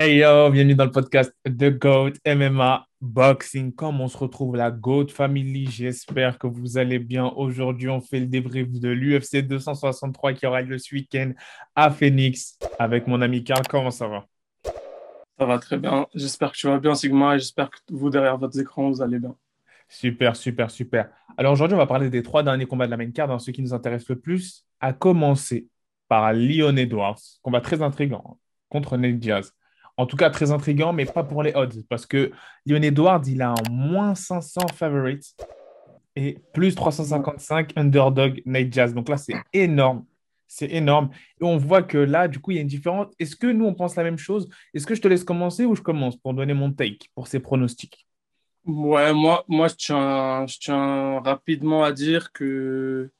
Hey yo, bienvenue dans le podcast The GOAT MMA Boxing. Comme on se retrouve la GOAT Family, j'espère que vous allez bien. Aujourd'hui, on fait le débrief de l'UFC 263 qui aura lieu ce week-end à Phoenix avec mon ami Carl. Comment ça va? Ça va très bien. J'espère que tu vas bien, Sigma, et j'espère que vous, derrière votre écran, vous allez bien. Super, super, super. Alors aujourd'hui, on va parler des trois derniers combats de la main card, dans ceux qui nous intéressent le plus, à commencer par Leon Edwards, combat très intriguant contre Nate Diaz. En tout cas, très intriguant, mais pas pour les odds, parce que Leon Edwards, il a moins 500 favorites et plus 355 underdog Nate Diaz. Donc là, c'est énorme. C'est énorme. Et on voit que là, du coup, il y a une différence. Est-ce que nous, on pense la même chose? Est-ce que je te laisse commencer ou je commence pour donner mon take pour ces pronostics? Ouais, moi, moi je, tiens, je tiens rapidement à dire que,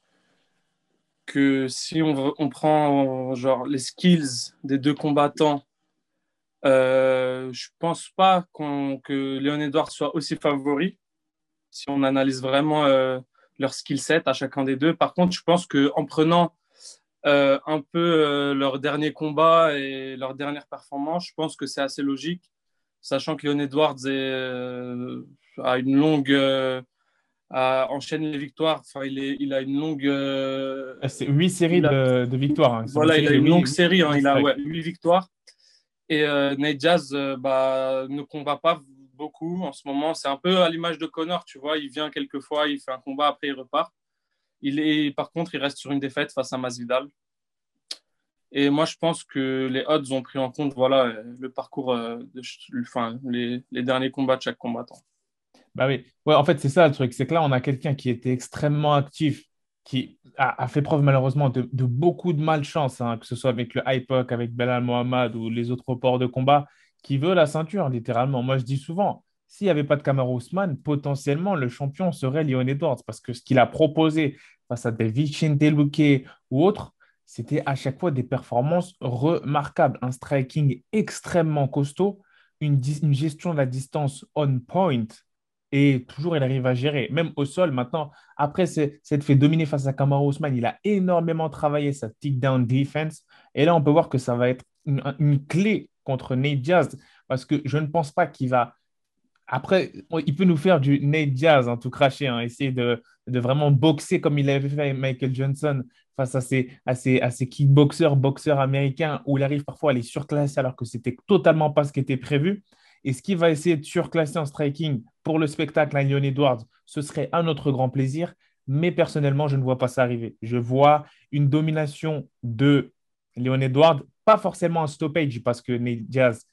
que si on, on prend genre, les skills des deux combattants euh, je pense pas que Léon Edouard soit aussi favori si on analyse vraiment euh, leur skill set à chacun des deux. Par contre, je pense qu'en prenant euh, un peu euh, leur dernier combat et leur dernière performance, je pense que c'est assez logique, sachant que Léon Edwards a une longue. enchaîne les victoires. Enfin, il, est, il a une longue. C'est huit séries de, victoires. Hein. Voilà, il a une longue série. Hein. il a huit victoires. Et euh, euh, bah, ne combat pas beaucoup en ce moment. C'est un peu à l'image de Connor, tu vois. Il vient quelques fois, il fait un combat, après il repart. Il est, par contre, il reste sur une défaite face à Masvidal. Et moi, je pense que les odds ont pris en compte voilà, le parcours, euh, de, enfin, les, les, derniers combats de chaque combattant. Bah oui, ouais, en fait, c'est ça le truc. C'est que là, on a quelqu'un qui était extrêmement actif qui a, fait preuve malheureusement de, beaucoup de malchance, hein, que ce soit avec le IPOC, avec Belal Mohamed ou les autres ports de combat, qui veut la ceinture, littéralement. Moi, je dis souvent, s'il n'y avait pas de Kamaru Ousmane, potentiellement, le champion serait Leon Edwards, parce que ce qu'il a proposé face à des Vicente Luque ou autres, c'était à chaque fois des performances remarquables, un striking extrêmement costaud, une, une gestion de la distance on point et toujours, il arrive à gérer. Même au sol, maintenant, après s'être fait dominer face à Kamaru Ousmane, il a énormément travaillé sa tick-down defense. Et là, on peut voir que ça va être une, clé contre Nate Diaz parce que je ne pense pas qu'il va. Après, il peut nous faire du Nate Diaz, en tout craché, hein, essayer de, vraiment boxer comme il avait fait Michael Johnson face à ces kickboxers, boxeurs américains, où il arrive parfois à les surclasser alors que c'était totalement pas ce qui était prévu. Et ce qui va essayer de surclasser en striking pour le spectacle à Leon Edwards, ce serait un autre grand plaisir. Mais personnellement, je ne vois pas ça arriver. Je vois une domination de Leon Edwards, pas forcément un stoppage parce que Nate Diaz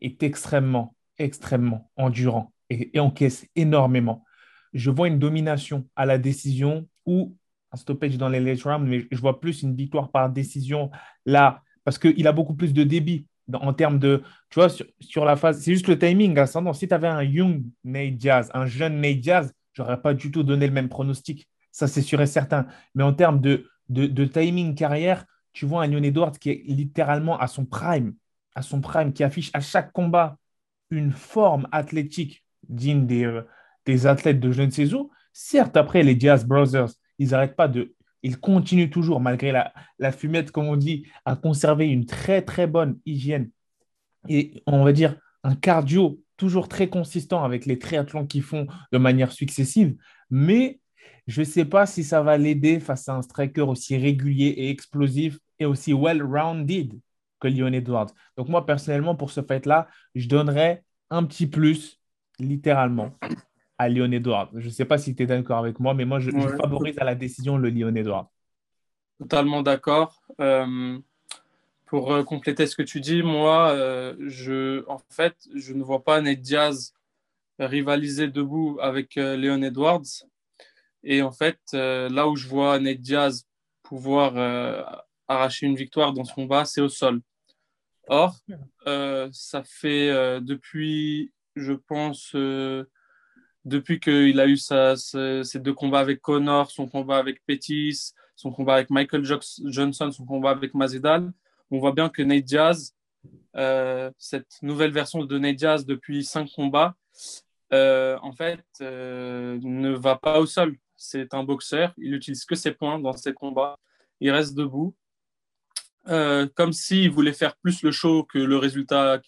est extrêmement, extrêmement endurant et, encaisse énormément. Je vois une domination à la décision ou un stoppage dans les late rounds, mais je vois plus une victoire par décision là parce qu'il a beaucoup plus de débit en termes de, tu vois, sur, la phase, c'est juste le timing ascendant. Si tu avais un young Nate Diaz, un jeune Nate Diaz, j'aurais pas du tout donné le même pronostic. Ça, c'est sûr et certain. Mais en termes de, de, timing carrière, tu vois un Leon Edwards qui est littéralement à son prime, à son prime, qui affiche à chaque combat une forme athlétique digne des, euh, des athlètes de je ne sais où. Certes, après, les Diaz Brothers, ils n'arrêtent pas de il continue toujours, malgré la, fumette, comme on dit, à conserver une très, très bonne hygiène et, on va dire, un cardio toujours très consistant avec les triathlons qu'ils font de manière successive. Mais je ne sais pas si ça va l'aider face à un striker aussi régulier et explosif et aussi well-rounded que Leon Edwards. Donc moi, personnellement, pour ce fait-là, je donnerais un petit plus, littéralement, à Leon Edwards. Je ne sais pas si tu es d'accord avec moi, mais moi, je, favorise à la décision le Leon Edwards. Totalement d'accord. Euh, pour euh, compléter ce que tu dis, moi, euh, je, en fait, je ne vois pas Nate Diaz rivaliser debout avec Leon Edwards. Et en fait, là où je vois Nate Diaz pouvoir arracher une victoire dans ce combat, c'est au sol. Or, ça fait depuis, je pense, depuis qu'il a eu ses deux combats avec Connor, son combat avec Pettis, son combat avec Michael Johnson, son combat avec Mazedal, on voit bien que Nate Diaz, euh, cette nouvelle version de Nate Diaz depuis cinq combats, euh, en fait, euh, ne va pas au sol. C'est un boxeur, il n'utilise que ses points dans ses combats, il reste debout. comme s'il voulait faire plus le show que le résultat,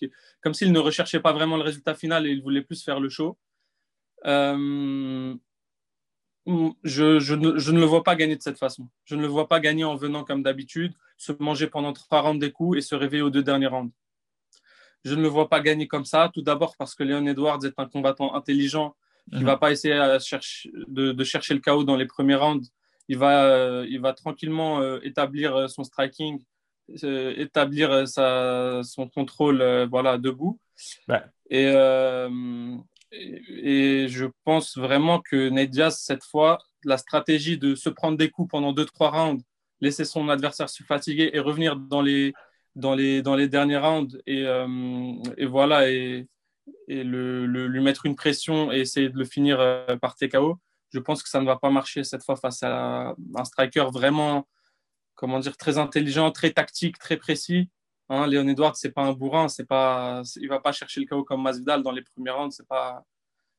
comme s'il ne recherchait pas vraiment le résultat final et il voulait plus faire le show. Euh, je, je, ne, je, ne, le vois pas gagner de cette façon. Je ne le vois pas gagner en venant comme d'habitude, se manger pendant trois rounds des coups et se réveiller aux deux derniers rounds. Je ne le vois pas gagner comme ça. Tout d'abord parce que Leon Edwards est un combattant intelligent qui ne mhm. va pas essayer à chercher, de, de, chercher le chaos dans les premiers rounds. Il va, euh, il va tranquillement euh, établir son striking, établir sa, son contrôle voilà, debout. Et, et, je pense vraiment que Diaz, cette fois, la stratégie de se prendre des coups pendant 2-3 rounds, laisser son adversaire se fatiguer et revenir dans les, dans les, dans les derniers rounds et, et voilà, et, et le, lui mettre une pression et essayer de le finir euh, par TKO, je pense que ça ne va pas marcher cette fois face à un striker vraiment, comment dire, très intelligent, très tactique, très précis. Hein, Léon Edwards, c'est pas un bourrin, c'est pas, il va pas chercher le KO comme Masvidal dans les premiers rounds. C'est pas,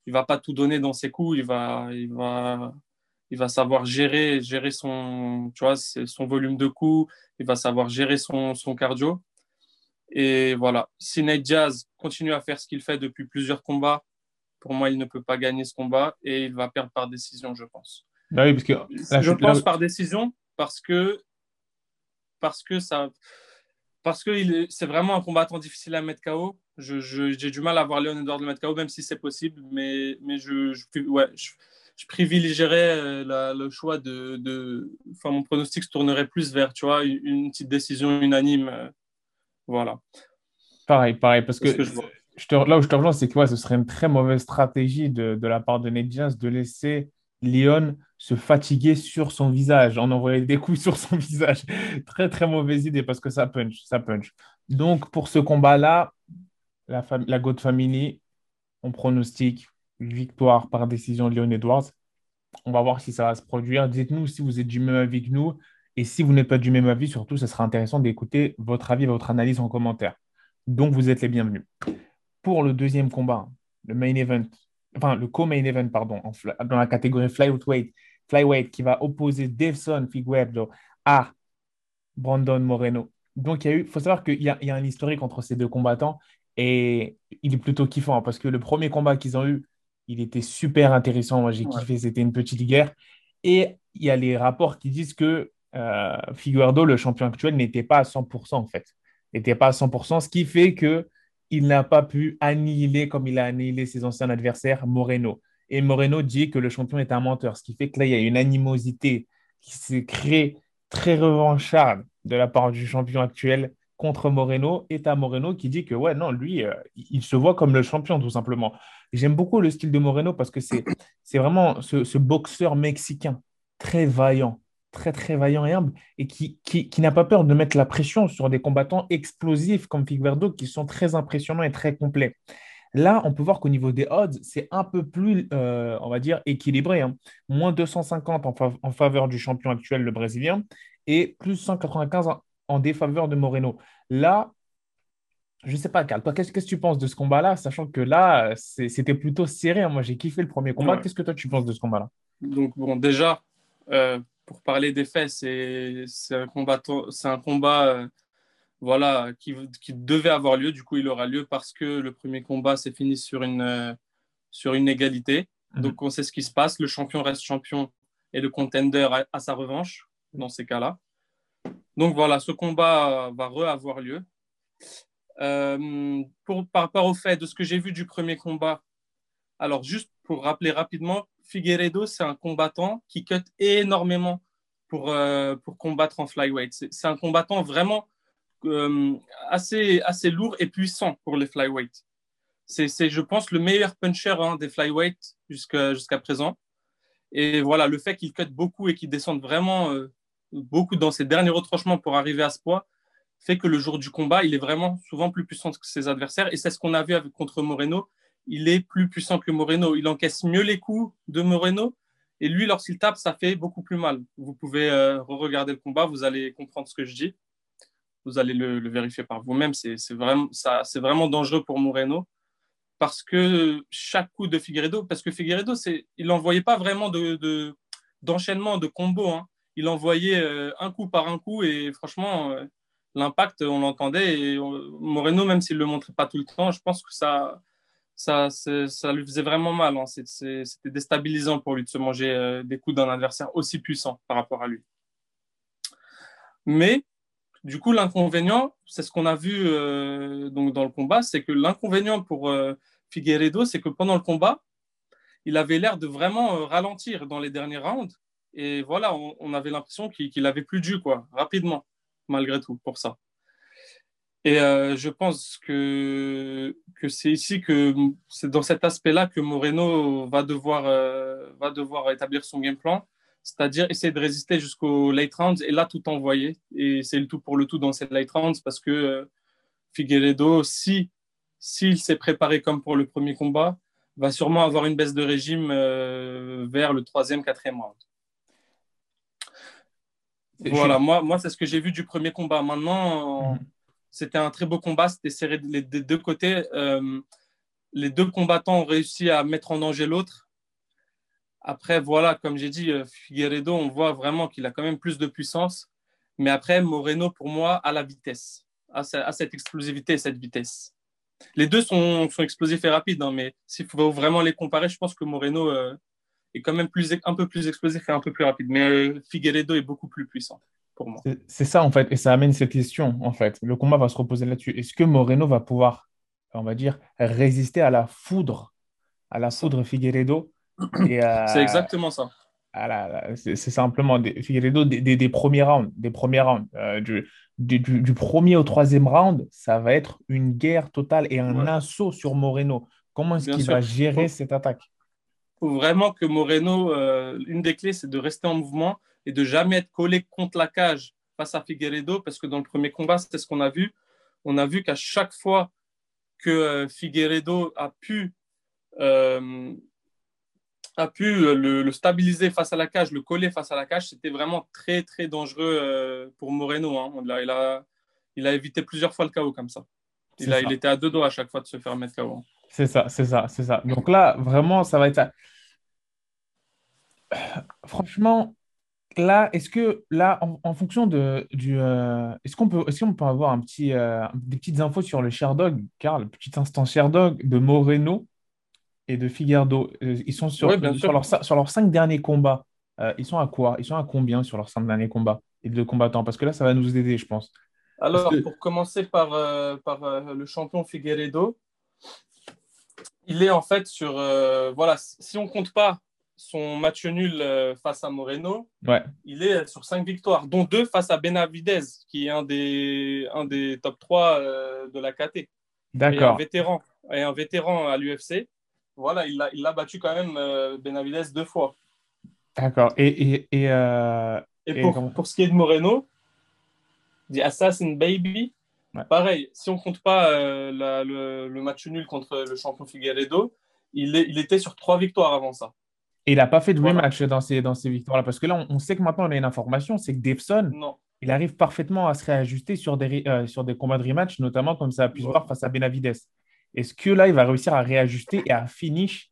il va pas tout donner dans ses coups. Il va, il va, il va savoir gérer, gérer son, tu vois, son volume de coups. Il va savoir gérer son, son cardio. Et voilà, si Nate Diaz continue à faire ce qu'il fait depuis plusieurs combats, pour moi, il ne peut pas gagner ce combat et il va perdre par décision, je pense. Bah oui, parce que je pense par décision parce que parce que ça parce que c'est vraiment un combattant difficile à mettre KO. J'ai du mal à voir Léon Edouard le mettre KO, même si c'est possible, mais, mais je, je, ouais, je, privilégierais euh, le choix de, de, Enfin, mon pronostic se tournerait plus vers, tu vois, une, une petite décision unanime euh, voilà. Pareil, pareil, parce que, je te, là où je te rejoins, c'est que ce serait une très mauvaise stratégie de, de la part de Nate de laisser Lyon se fatiguer sur son visage, en envoyant des coups sur son visage. très, très mauvaise idée parce que ça punch, ça punch. Donc, pour ce combat-là, la, God Family, on pronostique victoire par décision de Leon Edwards. On va voir si ça va se produire. Dites-nous si vous êtes du même avis que nous. Et si vous n'êtes pas du même avis, surtout, ce sera intéressant d'écouter votre avis, votre analyse en commentaire. Donc, vous êtes les bienvenus. Pour le deuxième combat, le main event, enfin, le co-main event, pardon, dans la catégorie flyweight, flyweight qui va opposer Devson Figueredo à Brandon Moreno. Donc, il faut savoir qu'il y, a un historique entre ces deux combattants et il est plutôt kiffant parce que le premier combat qu'ils ont eu, il était super intéressant. Moi, j'ai kiffé, c'était une petite guerre. Et il y a les rapports qui disent que euh, Figueredo, le champion actuel, n'était pas à 100% en fait. N'était pas à 100%, ce qui fait que il n'a pas pu annihiler comme il a annihilé ses anciens adversaires, Moreno. Et Moreno dit que le champion est un menteur, ce qui fait que là, il y a une animosité qui s'est créée très revancharde de la part du champion actuel contre Moreno. Et à Moreno qui dit que, ouais, non, lui, euh, il se voit comme le champion, tout simplement. J'aime beaucoup le style de Moreno parce que c'est vraiment ce boxeur mexicain, très vaillant, très très vaillant et humble et qui, qui, n'a pas peur de mettre la pression sur des combattants explosifs comme Figueredo qui sont très impressionnants et très complets. Là, on peut voir qu'au niveau des odds, c'est un peu plus, euh, on va dire, équilibré. Hein. Moins 250 en, faveur du champion actuel, le Brésilien, et plus 195 en, défaveur de Moreno. Là, je ne sais pas, Carl, qu'est-ce que tu penses de ce combat-là, sachant que là, c'était plutôt serré. Hein. Moi, j'ai kiffé le premier combat. Qu'est-ce que toi, tu penses de ce combat-là? Donc, bon, déjà, euh, pour parler des faits, c'est un, c'est un combat euh, voilà, qui, qui, devait avoir lieu. Du coup, il aura lieu parce que le premier combat s'est fini sur une, euh, sur une égalité. Mhm. Donc, on sait ce qui se passe. Le champion reste champion et le contender a, sa revanche dans ces cas-là. Donc, voilà, ce combat va re-avoir lieu. Euh, pour, par rapport au fait de ce que j'ai vu du premier combat, alors juste pour rappeler rapidement, Figueredo, c'est un combattant qui cut énormément pour, euh, pour combattre en flyweight. C'est un combattant vraiment euh, assez, assez lourd et puissant pour les flyweight. C'est, je pense, le meilleur puncher hein, des flyweight jusqu'à présent. Et voilà, le fait qu'il cut beaucoup et qu'il descende vraiment euh, beaucoup dans ses derniers retranchements pour arriver à ce poids fait que le jour du combat, il est vraiment souvent plus puissant que ses adversaires. Et c'est ce qu'on a vu avec, contre Moreno il est plus puissant que Moreno. Il encaisse mieux les coups de Moreno. Et lui, lorsqu'il tape, ça fait beaucoup plus mal. Vous pouvez euh, re-regarder le combat, vous allez comprendre ce que je dis. Vous allez le, vérifier par vous-même. C'est vraiment, vraiment dangereux pour Moreno. Parce que chaque coup de Figueredo, parce que Figueredo, il n'envoyait pas vraiment d'enchaînement, de, de combo. Hein. Il envoyait euh, un coup par un coup et franchement, euh, l'impact, on l'entendait. Et Moreno, même s'il ne le montrait pas tout le temps, je pense que ça, ça, ça lui faisait vraiment mal. Hein. C'était déstabilisant pour lui de se manger euh, des coups d'un adversaire aussi puissant par rapport à lui. Mais du coup, l'inconvénient, c'est ce qu'on a vu euh, donc dans le combat, c'est que l'inconvénient pour euh, Figueredo, c'est que pendant le combat, il avait l'air de vraiment ralentir dans les derniers rounds. Et voilà, on, avait l'impression qu'il qu avait plus de quoi, rapidement, malgré tout, pour ça. Et euh, je pense que, que c'est ici que c'est dans cet aspect-là que Moreno va devoir, euh, va devoir établir son game plan, c'est-à-dire essayer de résister jusqu'au late rounds et là tout envoyer. Et c'est le tout pour le tout dans cette late rounds parce que euh, Figueredo, si s'il s'est préparé comme pour le premier combat, va sûrement avoir une baisse de régime vers le troisième, quatrième round. Voilà, moi, moi c'est ce que j'ai vu du premier combat. Maintenant, mhm. C'était un très beau combat, c'était serré des deux côtés. Euh, les deux combattants ont réussi à mettre en danger l'autre. Après, voilà, comme j'ai dit, euh, Figueredo, on voit vraiment qu'il a quand même plus de puissance. Mais après, Moreno, pour moi, a la vitesse, a, cette explosivité cette vitesse. Les deux sont, sont explosifs et rapides, hein, mais s'il faut vraiment les comparer, je pense que Moreno euh, est quand même plus, un peu plus explosif et un peu plus rapide. Mais Figueredo est beaucoup plus puissant. C'est ça, en fait, et ça amène cette question, en fait. Le combat va se reposer là-dessus. Est-ce que Moreno va pouvoir, on va dire, résister à la foudre, à la foudre Figueredo? C'est exactement ça. C'est simplement des, Figueredo des, premiers rounds, des premiers rounds. Euh, du, premier au troisième round, ça va être une guerre totale et un assaut sur Moreno. Comment est-ce qu'il va gérer cette attaque? faut vraiment que Moreno, euh, une des clés, c'est de rester en mouvement et de jamais être collé contre la cage face à Figueredo, parce que dans le premier combat, c'était ce qu'on a vu. On a vu qu'à chaque fois que euh, Figueredo a pu, euh, a pu le, stabiliser face à la cage, le coller face à la cage, c'était vraiment très, très dangereux pour Moreno. Hein. Il, a, il a évité plusieurs fois le chaos comme ça. Il, a, il était à deux doigts à chaque fois de se faire mettre KO. C'est ça, c'est ça, c'est ça. Donc là, vraiment, ça va être ça. Franchement, là, est-ce que là, en, fonction de du, euh, est-ce qu'on peut, est-ce qu'on peut avoir un petit, euh, des petites infos sur le Sherdog, car le petit instant Sherdog de Moreno et de Figueredo, euh, ils sont sur, sur, leur, sur leurs cinq derniers combats. ils sont à quoi? Ils sont à combien sur leurs cinq derniers combats et de combattants? Parce que là, ça va nous aider, je pense. Alors, pour commencer par, par le champion Figueredo, il est en fait sur. voilà, si on compte pas son match nul euh, face à Moreno, il est sur 5 victoires, dont 2 face à Benavidez, qui est un des, un des top 3 euh, de la KT. D'accord. Et un vétéran, et un vétéran à l'UFC. Voilà, il l'a il a battu quand même euh, Benavidez deux fois. D'accord. Et, et, et, pour, pour, ce qui est de Moreno, dit Assassin Baby, pareil, si on compte pas le, le, match nul contre le champion Figueredo, il, est, il était sur 3 victoires avant ça. Et il n'a pas fait de rematch dans ces, dans ces victoires-là. Parce que là, on, sait que maintenant, on a une information, c'est que Devson, il arrive parfaitement à se réajuster sur des, euh, sur des combats de rematch, notamment comme ça a pu se voir face à Benavides. Est-ce que là, il va réussir à réajuster et à finish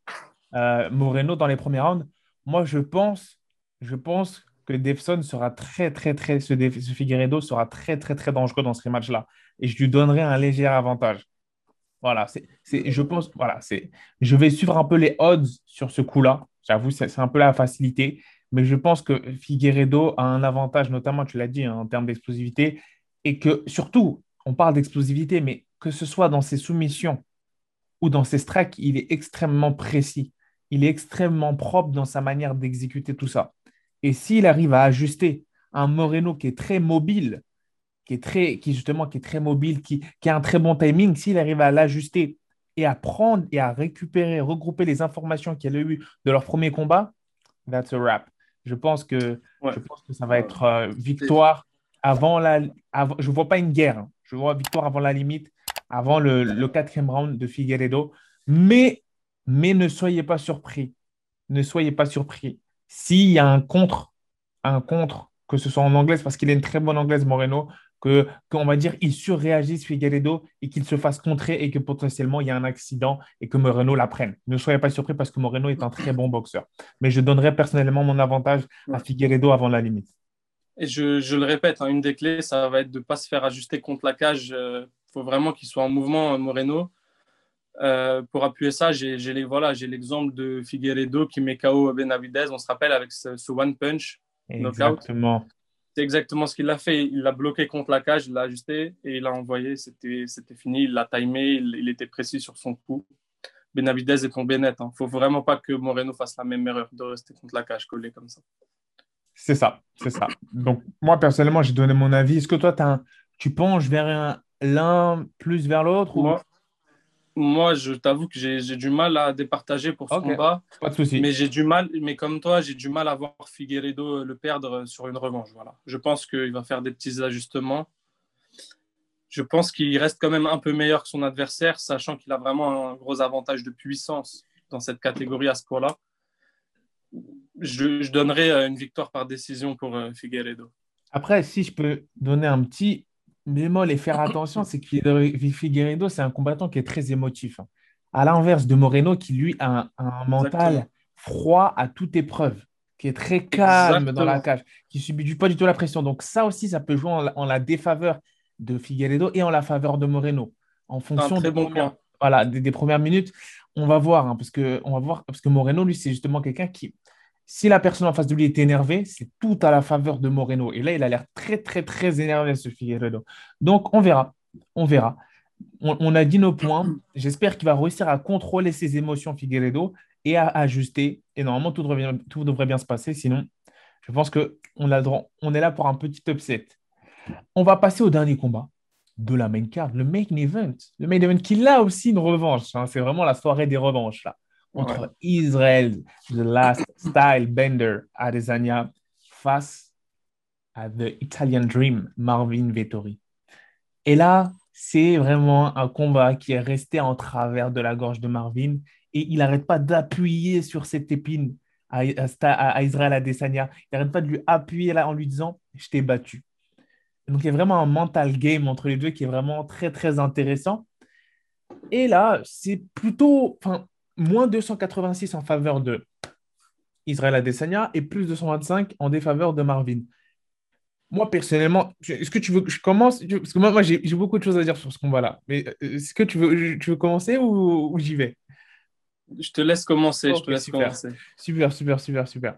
euh, Moreno dans les premiers rounds? Moi, je pense, je pense que Devson sera très, très, très, ce, Figueredo sera très, très, très dangereux dans ce rematch-là. Et je lui donnerai un léger avantage. Voilà, c'est, je pense, voilà, c'est, je vais suivre un peu les odds sur ce coup-là. J'avoue, c'est un peu la facilité. Mais je pense que Figueredo a un avantage, notamment, tu l'as dit, hein, en termes d'explosivité. Et que surtout, on parle d'explosivité, mais que ce soit dans ses soumissions ou dans ses strikes, il est extrêmement précis. Il est extrêmement propre dans sa manière d'exécuter tout ça. Et s'il arrive à ajuster un Moreno qui est très mobile, qui est très, qui justement, qui est très mobile, qui, qui a un très bon timing, s'il arrive à l'ajuster et à prendre et à récupérer, regrouper les informations qu'il a eues de leur premier combat, that's a wrap. Je pense que, je pense que ça va être euh, victoire avant la. je ne vois pas une guerre. Hein. Je vois victoire avant la limite, avant le, quatrième round de Figueredo. Mais, mais ne soyez pas surpris. Ne soyez pas surpris. S'il y a un contre, un contre, que ce soit en anglaise, parce qu'il est une très bonne anglaise, Moreno, que qu'on va dire il surréagisse Figueredo et qu'il se fasse contrer et que potentiellement il y a un accident et que Moreno la prenne. Ne soyez pas surpris parce que Moreno est un très bon boxeur. Mais je donnerais personnellement mon avantage à Figueredo avant la limite. Et je, je le répète, hein, une des clés, ça va être de ne pas se faire ajuster contre la cage. Euh, faut vraiment qu'il soit en mouvement, Moreno. Euh, pour appuyer ça, j'ai voilà, l'exemple de Figueredo qui met KO Benavidez. On se rappelle avec ce, ce one punch. Exactement. C'est exactement ce qu'il a fait. Il l'a bloqué contre la cage, il l'a ajusté et il l'a envoyé. C'était fini. Il l'a timé. Il, il, était précis sur son coup. Benavidez est tombé net. Il hein. ne faut vraiment pas que Moreno fasse la même erreur de rester contre la cage collé comme ça. C'est ça, c'est ça. Donc, moi, personnellement, j'ai donné mon avis. Est-ce que toi, as tu penches vers l'un plus vers l'autre moi, moi, je t'avoue que j'ai du mal à départager pour ce combat. Pas de souci. Mais j'ai du mal, mais comme toi, j'ai du mal à voir Figueredo le perdre sur une revanche. Voilà. Je pense qu'il va faire des petits ajustements. Je pense qu'il reste quand même un peu meilleur que son adversaire, sachant qu'il a vraiment un gros avantage de puissance dans cette catégorie à ce point-là je, donnerais euh, une victoire par décision pour euh, Figueredo. Après, si je peux donner un petit bémol et faire attention, c'est que Figueredo, c'est un combattant qui est très émotif. Hein. À l'inverse de Moreno, qui lui a un, mental froid à toute épreuve, qui est très calme dans la cage, qui subit pas du tout la pression. Donc ça aussi, ça peut jouer en, la défaveur de Figueredo et en la faveur de Moreno. En fonction des, premières, voilà, des, premières minutes, on va voir, hein, parce que on va voir, parce que Moreno, lui, c'est justement quelqu'un qui, si la personne en face de lui est énervée, c'est tout à la faveur de Moreno. Et là, il a l'air très, très, très énervé, ce Figueredo. Donc, on verra. On verra. On, a dit nos points. J'espère qu'il va réussir à contrôler ses émotions, Figueredo, et à ajuster. Et normalement, tout devrait, bien se passer. Sinon, je pense qu'on on est là pour un petit upset. On va passer au dernier combat de la main card, le main event. Le main event qui a aussi une revanche. Hein. C'est vraiment la soirée des revanches, là entre Israël, The Last Style Bender, Adesanya, face à The Italian Dream, Marvin Vettori. Et là, c'est vraiment un combat qui est resté en travers de la gorge de Marvin et il n'arrête pas d'appuyer sur cette épine à, à, Israël Adesanya. Il n'arrête pas de lui appuyer là en lui disant Je t'ai battu. Donc il y a vraiment un mental game entre les deux qui est vraiment très très intéressant. Et là, c'est plutôt, moins 286 en faveur de Israël Adesanya et plus 225 en défaveur de Marvin. Moi, personnellement, est-ce que tu veux que je commence? Parce que moi, moi j'ai beaucoup de choses à dire sur ce combat-là. Mais euh, est-ce que tu veux, tu veux commencer ou, j'y vais? Je te laisse commencer. je te laisse super. commencer. Super, super, super, super.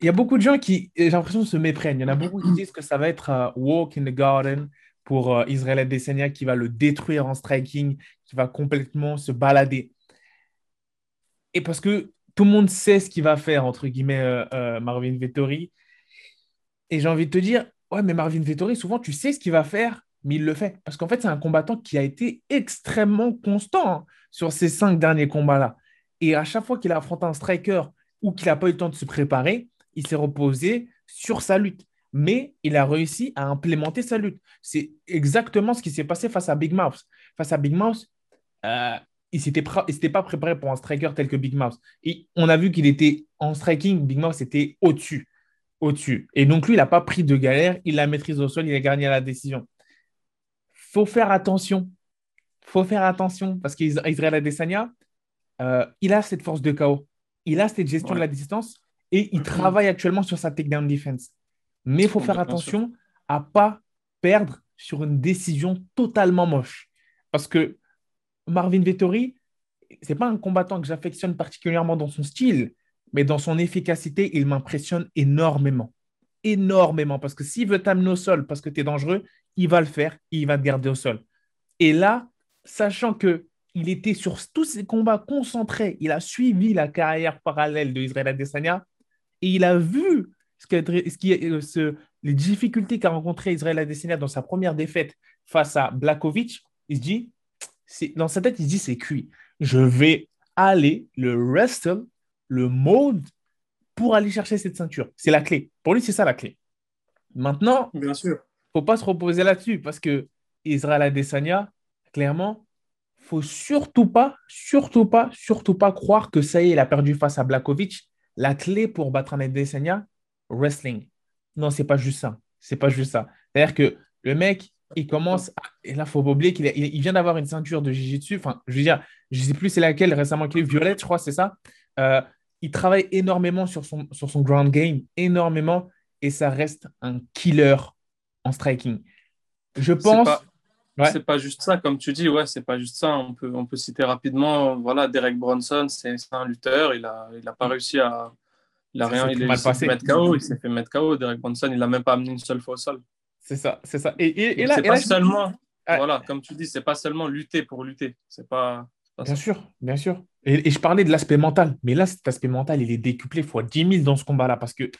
Il y a beaucoup de gens qui, j'ai l'impression, se méprennent. Il y en a beaucoup qui disent que ça va être walk in the garden pour euh, Israël Adesanya qui va le détruire en striking, qui va complètement se balader et parce que tout le monde sait ce qu'il va faire, entre guillemets, euh, euh, Marvin Vettori. Et j'ai envie de te dire, ouais, mais Marvin Vettori, souvent, tu sais ce qu'il va faire, mais il le fait. Parce qu'en fait, c'est un combattant qui a été extrêmement constant hein, sur ces cinq derniers combats-là. Et à chaque fois qu'il a affronté un striker ou qu'il n'a pas eu le temps de se préparer, il s'est reposé sur sa lutte. Mais il a réussi à implémenter sa lutte. C'est exactement ce qui s'est passé face à Big Mouth. Face à Big Mouth, euh, il s'était pas préparé pour un striker tel que Big Mouth. Et on a vu qu'il était en striking, Big Mouth était au-dessus. Au-dessus. Et donc, lui, il n'a pas pris de galère, il l'a maîtrise au sol, il a gagné la décision. faut faire attention. faut faire attention parce qu'Israël Adesanya, euh, il a cette force de chaos. Il a cette gestion de la distance et il travaille actuellement sur sa takedown defense. Mais il faut faire attention à ne pas perdre sur une décision totalement moche. Parce que Marvin Vettori, c'est pas un combattant que j'affectionne particulièrement dans son style, mais dans son efficacité, il m'impressionne énormément. Énormément. Parce que s'il veut t'amener au sol parce que tu es dangereux, il va le faire, il va te garder au sol. Et là, sachant que il était sur tous ces combats concentrés, il a suivi la carrière parallèle de Israël Adesanya et il a vu ce, les difficultés qu'a rencontré Israël Adesanya dans sa première défaite face à Blakovic. Il se dit dans sa tête, il dit c'est cuit. Je vais aller le wrestle, le mode pour aller chercher cette ceinture. C'est la clé. Pour lui, c'est ça la clé. Maintenant, bien sûr, faut pas se reposer là-dessus parce que Israël Adesanya, clairement, faut surtout pas, surtout pas, surtout pas croire que ça y est, il a perdu face à Blakovic. La clé pour battre un Adesanya, wrestling. Non, c'est pas juste ça. C'est pas juste ça. C'est-à-dire que le mec, il commence, et là, il faut pas oublier qu'il il vient d'avoir une ceinture de Jiu-Jitsu. Enfin, je veux dire, je ne sais plus c'est laquelle récemment qu'il est, Violette, je crois, c'est ça. Euh, il travaille énormément sur son, sur son ground game, énormément. et ça reste un killer en striking. Je pense. C'est pas, juste ça, comme tu dis, ouais, c'est pas juste ça. On peut, on peut citer rapidement, voilà, Derek Bronson, c'est un lutteur, il a, il a pas réussi à, il a rien, il, s'est fait mettre KO, il s'est fait mettre KO. Derek Bronson, il l'a même pas amené une seule fois au sol. C'est ça, c'est ça. Et, et, là, pas seulement, voilà, comme tu dis, c'est pas seulement lutter pour lutter. C'est pas. bien sûr, bien sûr. Et, je parlais de l'aspect mental, mais là, cet aspect mental, il est décuplé fois 10 000 dans ce combat-là parce que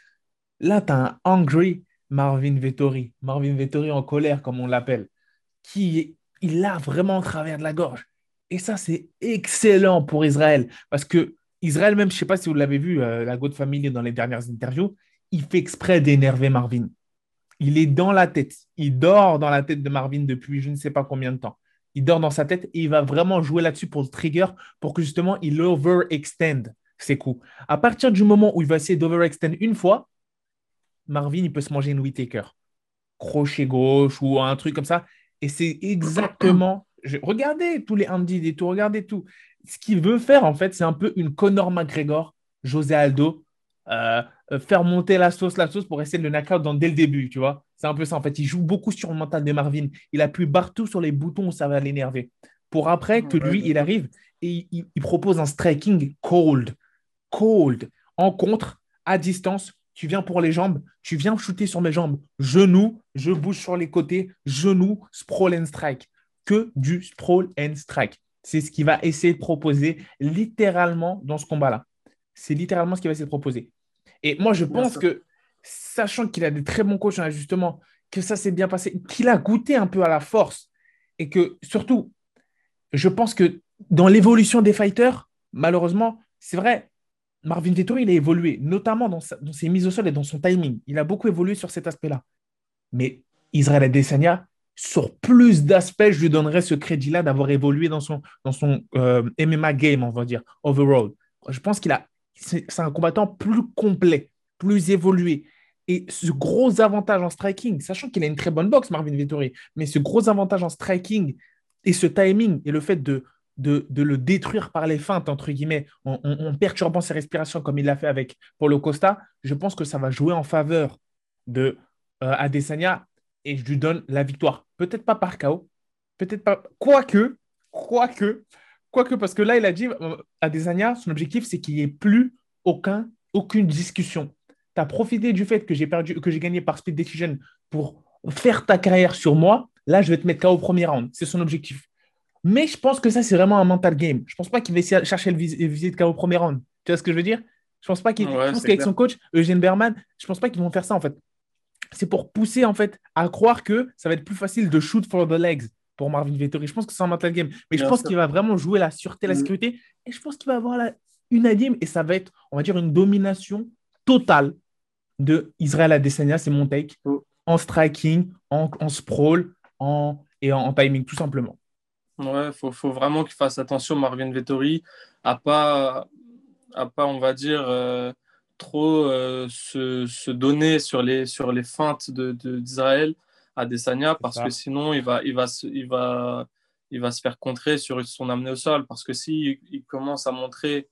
là, tu as un angry Marvin Vettori, Marvin Vettori en colère, comme on l'appelle, qui il a vraiment en travers de la gorge. Et ça, c'est excellent pour Israël parce que Israël, même, je ne sais pas si vous l'avez vu, euh, la God Family dans les dernières interviews, il fait exprès d'énerver Marvin. Il est dans la tête. Il dort dans la tête de Marvin depuis je ne sais pas combien de temps. Il dort dans sa tête et il va vraiment jouer là-dessus pour le trigger pour que justement il overextend ses coups. À partir du moment où il va essayer d'overextend une fois, Marvin, il peut se manger une Whitaker. Crochet gauche ou un truc comme ça. Et c'est exactement. regardez tous les Andy et tout, regardez tout. Ce qu'il veut faire, en fait, c'est un peu une Conor McGregor, José Aldo, euh, faire monter la sauce, la sauce pour essayer de le knockout dès le début, tu vois. C'est un peu ça, en fait. Il joue beaucoup sur le mental de Marvin. Il appuie partout sur les boutons où ça va l'énerver. Pour après que lui, il arrive et il, propose un striking cold. Cold. En contre, à distance, tu viens pour les jambes, tu viens shooter sur mes jambes. Genou, je bouge sur les côtés, genou, sprawl and strike. Que du sprawl and strike. C'est ce qu'il va essayer de proposer littéralement dans ce combat-là. C'est littéralement ce qu'il va essayer de proposer. Et moi, je pense que, sachant qu'il a des très bons coachs en ajustement, que ça s'est bien passé, qu'il a goûté un peu à la force, et que surtout, je pense que dans l'évolution des fighters, malheureusement, c'est vrai, Marvin Vettori, il a évolué, notamment dans, ses mises au sol et dans son timing. Il a beaucoup évolué sur cet aspect-là. Mais Israël Adesanya, sur plus d'aspects, je lui donnerais ce crédit-là d'avoir évolué dans son, dans son euh, MMA game, on va dire, overall. Je pense qu'il a c'est un combattant plus complet, plus évolué. Et ce gros avantage en striking, sachant qu'il a une très bonne boxe, Marvin Vettori, mais ce gros avantage en striking et ce timing et le fait de, de, le détruire par les feintes, entre guillemets, en, perturbant ses respirations comme il l'a fait avec Paulo Costa, je pense que ça va jouer en faveur de euh, Adesanya et je lui donne la victoire. Peut-être pas par KO, peut-être pas. Quoique, quoique, Quoique, parce que là, il a dit euh, à Desania, son objectif, c'est qu'il n'y ait plus aucun, aucune discussion. Tu as profité du fait que j'ai perdu, que j'ai gagné par speed decision pour faire ta carrière sur moi. Là, je vais te mettre KO au premier round. C'est son objectif. Mais je pense que ça, c'est vraiment un mental game. Je ne pense pas qu'il va essayer de chercher le visite KO au premier round. Tu vois ce que je veux dire? Je pense pas qu'il. je pense qu'avec son coach, Eugène Berman, je pense pas qu'ils vont faire ça en fait. C'est pour pousser en fait à croire que ça va être plus facile de shoot for the legs pour Marvin Vettori. Je pense que c'est un mental game. Mais je pense qu'il va vraiment jouer la sûreté, la mm. sécurité. Et je pense qu'il va avoir la unanime. Et ça va être, on va dire, une domination totale de Israël Adesanya. C'est mon take. Mm. En striking, en, sprawl en, et en, timing, tout simplement. Ouais, il faut, faut, vraiment qu'il fasse attention, Marvin Vettori, à pas, à pas on va dire, euh, trop euh, se, se, donner sur les, sur les feintes d'Israël. De, à Desania parce que sinon il va, il, va, il, va, il va se faire contrer sur son amené au sol. Parce que s'il il commence à montrer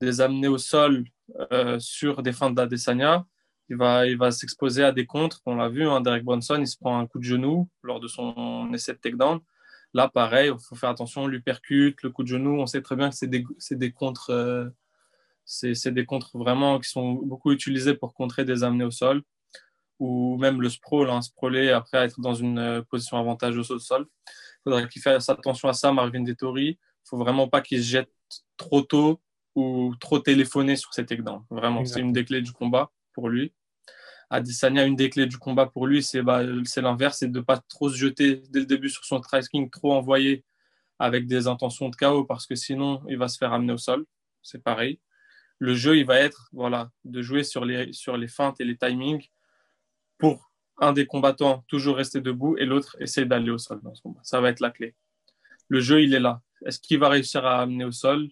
des amenés au sol euh, sur des feintes d'Adesanya, il va, il va s'exposer à des contres. On l'a vu, hein, Derek Bronson, il se prend un coup de genou lors de son essai de takedown. Là, pareil, il faut faire attention, lui percute, le coup de genou. On sait très bien que c'est des, des contres. Euh, c'est des contres vraiment qui sont beaucoup utilisés pour contrer des amenés au sol ou même le sprawl, hein, sprawler après être dans une euh, position avantageuse au sol. Il faudrait qu'il fasse attention à ça, Marvin Dettori. Il ne faut vraiment pas qu'il se jette trop tôt ou trop téléphoné sur ses takedowns. Vraiment, c'est une des clés du combat pour lui. Adesanya, une des clés du combat pour lui, c'est bah, l'inverse, c'est de ne pas trop se jeter dès le début sur son striking, trop envoyer avec des intentions de chaos, parce que sinon, il va se faire amener au sol. C'est pareil. Le jeu, il va être voilà, de jouer sur les, sur les feintes et les timings pour un des combattants toujours rester debout et l'autre essayer d'aller au sol dans ce combat. Ça va être la clé. Le jeu, il est là. Est-ce qu'il va réussir à amener au sol?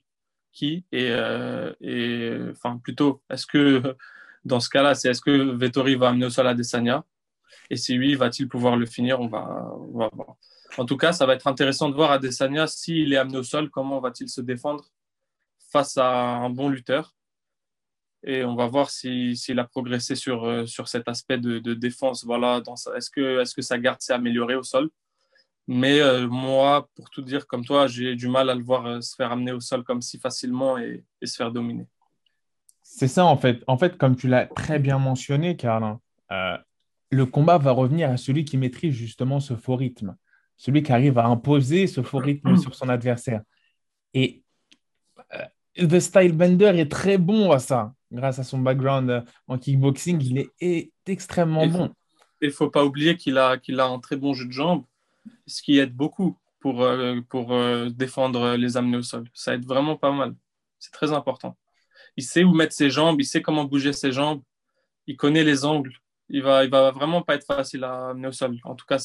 Qui? Et, euh, enfin, plutôt, est-ce que dans ce cas-là, c'est est-ce que Vettori va amener au sol Adesanya? Et si oui, va-t-il pouvoir le finir? On va, on va voir. En tout cas, ça va être intéressant de voir Adesanya s'il est amené au sol, comment va-t-il se défendre face à un bon lutteur? Et on va voir s'il si, a progressé sur, euh, sur cet aspect de, défense. Voilà, est-ce que, est que sa garde s'est améliorée au sol? Mais euh, moi, pour tout dire comme toi, j'ai du mal à le voir euh, se faire amener au sol comme si facilement et, se faire dominer. C'est ça, en fait. En fait, comme tu l'as très bien mentionné, Carlin, le combat va revenir à celui qui maîtrise justement ce faux rythme, celui qui arrive à imposer ce faux rythme sur son adversaire. Et The Style Bender est très bon à ça grâce à son background euh, en kickboxing, il est, extrêmement bon. Il ne faut pas oublier qu'il a, qu'il a un très bon jeu de jambes, ce qui aide beaucoup pour, euh, pour euh, défendre les amener au sol. Ça aide vraiment pas mal. C'est très important. Il sait où mettre ses jambes, il sait comment bouger ses jambes, il connaît les angles. Il va, il va vraiment pas être facile à amener au sol. En tout cas,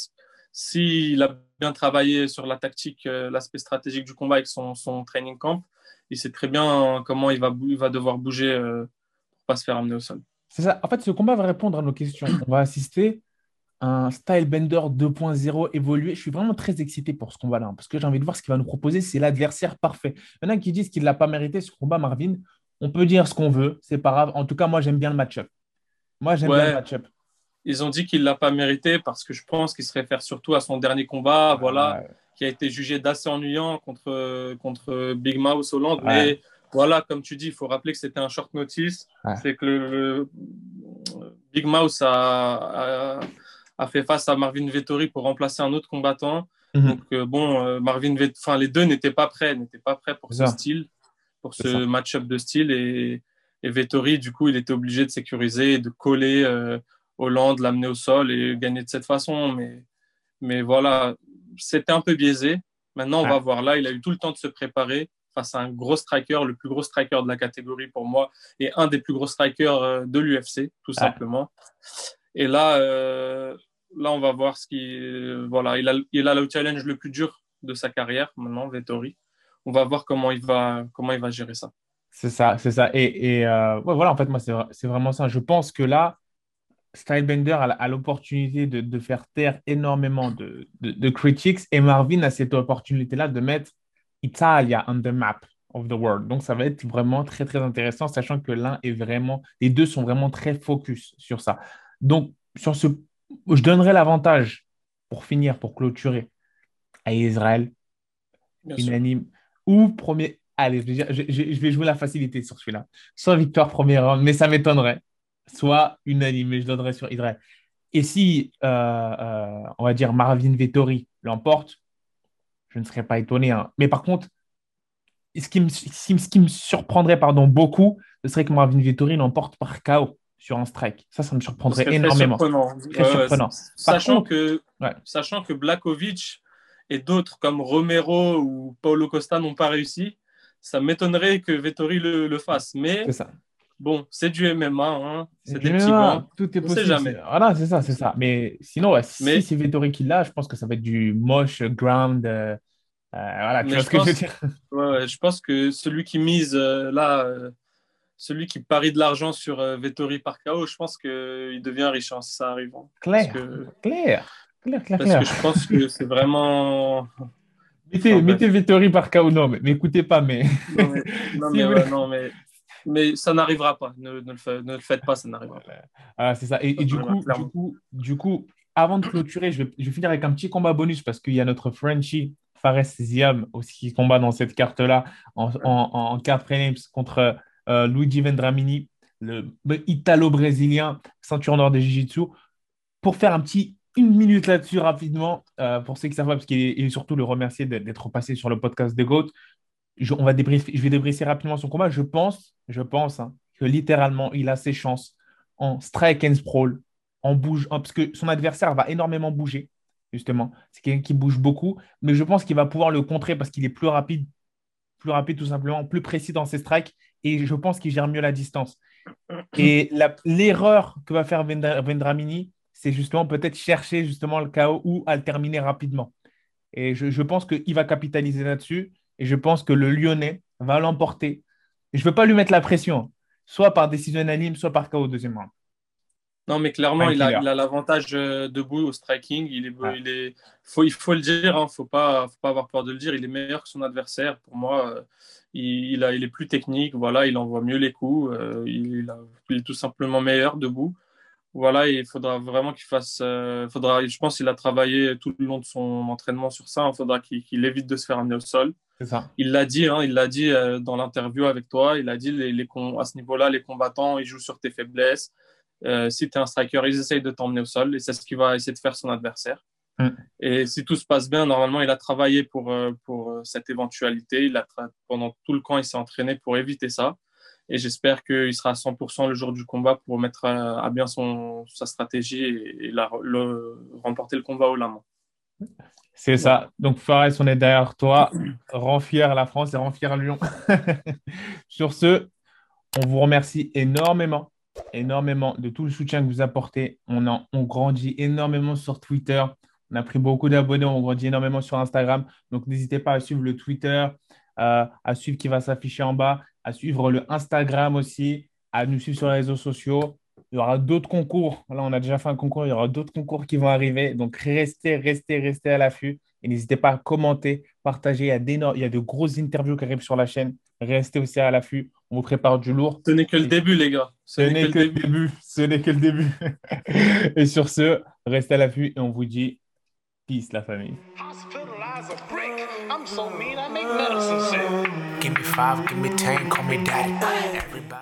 s'il a bien travaillé sur la tactique, l'aspect stratégique du combat avec son, son training camp, il sait très bien comment il va, il va devoir bouger pas se faire amener au sol. C'est ça. En fait, ce combat va répondre à nos questions. On va assister à un Style Bender 2.0 évolué. Je suis vraiment très excité pour ce combat-là, hein, parce que j'ai envie de voir ce qu'il va nous proposer. C'est l'adversaire parfait. Il y en a qui disent qu'il ne l'a pas mérité, ce combat, Marvin. On peut dire ce qu'on veut, c'est pas grave. En tout cas, moi, j'aime bien le match-up. Moi, j'aime bien le match-up. Ils ont dit qu'il ne l'a pas mérité parce que je pense qu'il se réfère surtout à son dernier combat, voilà, qui a été jugé d'assez ennuyant contre, contre Big Mouse Hollande. Mais voilà, comme tu dis, il faut rappeler que c'était un short notice. C'est que le, Big Mouse a, a, fait face à Marvin Vettori pour remplacer un autre combattant. Mhm. Donc, euh, bon, euh, Marvin enfin, les deux n'étaient pas prêts, n'étaient pas prêts pour ce style, pour ce match-up de style. Et, et, Vettori, du coup, il était obligé de sécuriser, de coller euh, Hollande, l'amener au sol et gagner de cette façon. Mais, mais voilà, c'était un peu biaisé. Maintenant, on va voir. Là, il a eu tout le temps de se préparer face à un gros striker, le plus gros striker de la catégorie pour moi, et un des plus gros strikers euh, de l'UFC, tout simplement. Et là, euh, là, on va voir ce qui. Voilà, il a, il a le challenge le plus dur de sa carrière maintenant, Vettori. On va voir comment il va, comment il va gérer ça. C'est ça, c'est ça. Et, et euh, voilà, en fait, moi, c'est vraiment ça. Je pense que là, Stylebender a, l'opportunité de, de, faire taire énormément de, de, de, critics et Marvin a cette opportunité-là de mettre Italia on the map of the world. Donc, ça va être vraiment très, très intéressant, sachant que l'un est vraiment, les deux sont vraiment très focus sur ça. Donc, sur ce, je donnerai l'avantage pour finir, pour clôturer à Israël, unanime, ou premier. Allez, je vais, jouer la facilité sur celui-là. Soit victoire premier round, mais ça m'étonnerait. Soit unanime, mais je donnerai sur Israël. Et si, euh, euh, on va dire, Marvin Vettori l'emporte, je ne serais pas étonné. Hein. Mais par contre, ce qui me, ce qui me surprendrait pardon, beaucoup, ce serait que Marvin Vettori l'emporte par KO sur un strike. Ça, ça me surprendrait énormément. Très surprenant. Sachant, que, sachant que Blakovic et d'autres comme Romero ou Paulo Costa n'ont pas réussi, ça m'étonnerait que Vettori le, fasse. Mais ça. Bon, c'est du MMA, hein. c'est des petits gants. Tout est possible. jamais. Voilà, c'est ça, c'est ça. Mais sinon, si c'est Vettori qui l'a, je pense que ça va être du moche ground. Euh, euh, voilà, tu vois ce que je veux dire. je pense que celui qui mise euh, là, euh, celui qui parie de l'argent sur Vettori par KO, je pense qu'il devient riche hein, si ça arrive. Hein. Claire, clair, clair, clair, Parce que je pense que c'est vraiment. Mettez, mettez Vettori par KO, non, mais, écoutez pas, mais. Non, mais, non, mais, mais, ça n'arrivera pas. Ne, ne, le ne, le faites pas, ça n'arrivera pas. Ah, c'est ça. Et, du, coup, du, coup, du coup, avant de clôturer, je vais, je vais finir avec un petit combat bonus parce qu'il y a notre Frenchie Fares Ziam aussi qui combat dans cette carte-là en, en, carte prélims contre euh, Luigi Vendramini, le italo-brésilien, ceinture nord de Jiu-Jitsu. Pour faire un petit une minute là-dessus rapidement, euh, pour ceux qui savent pas, parce qu'il surtout le remercier d'être passé sur le podcast de GOAT. Je, vais débriefer rapidement son combat. Je pense, je pense hein, que littéralement, il a ses chances en strike and sprawl, en bouge, parce que son adversaire va énormément bouger justement. C'est quelqu'un qui bouge beaucoup, mais je pense qu'il va pouvoir le contrer parce qu'il est plus rapide, plus rapide tout simplement, plus précis dans ses strikes, et je pense qu'il gère mieux la distance. Et l'erreur que va faire Vendramini, c'est justement peut-être chercher justement le chaos ou à le terminer rapidement. Et je, pense qu'il va capitaliser là-dessus, et je pense que le Lyonnais va l'emporter. Je ne veux pas lui mettre la pression, soit par décision unanime, soit par chaos au deuxième round. Non, mais clairement, il a, l'avantage euh, debout au striking. Il est, il est, faut, il faut le dire, hein, faut pas, faut pas avoir peur de le dire. Il est meilleur que son adversaire. Pour moi, euh, il, a, il est plus technique. Voilà, il envoie mieux les coups. Euh, il, est tout simplement meilleur debout. Voilà, il faudra vraiment qu'il fasse. faudra, je pense qu'il a travaillé tout le long de son entraînement sur ça. Il faudra qu'il évite de se faire amener au sol. Ça. Il l'a dit, hein, il l'a dit dans l'interview avec toi. Il a dit les, les, à ce niveau-là, les combattants, ils jouent sur tes faiblesses euh, si tu es un striker, ils essayent de t'emmener au sol et c'est ce qu'il va essayer de faire son adversaire. Mm. Et si tout se passe bien, normalement, il a travaillé pour, euh, pour euh, cette éventualité. Il a pendant tout le camp, il s'est entraîné pour éviter ça. Et j'espère qu'il sera à 100% le jour du combat pour mettre à, bien son, sa stratégie et, le, remporter le combat au lama. C'est ça. Donc, Fares, on est derrière toi. Rends fier la France et rend fier Lyon. Sur ce, on vous remercie énormément énormément de tout le soutien que vous apportez. On, on grandit énormément sur Twitter. On a pris beaucoup d'abonnés, on grandit énormément sur Instagram. Donc, n'hésitez pas à suivre le Twitter, euh, à suivre qui va s'afficher en bas, à suivre le Instagram aussi, à nous suivre sur les réseaux sociaux. Il y aura d'autres concours. Là, on a déjà fait un concours. Il y aura d'autres concours qui vont arriver. Donc, restez, restez, restez à l'affût. Et n'hésitez pas à commenter, partager. Il y, a il y a de grosses interviews qui arrivent sur la chaîne. Restez aussi à l'affût. On vous prépare du lourd. Ce n'est que le début, les gars. Ce, n'est que, le début. Ce n'est que le début. et sur ce, restez à l'affût et on vous dit peace, la famille. Give me five, give me ten, call me daddy.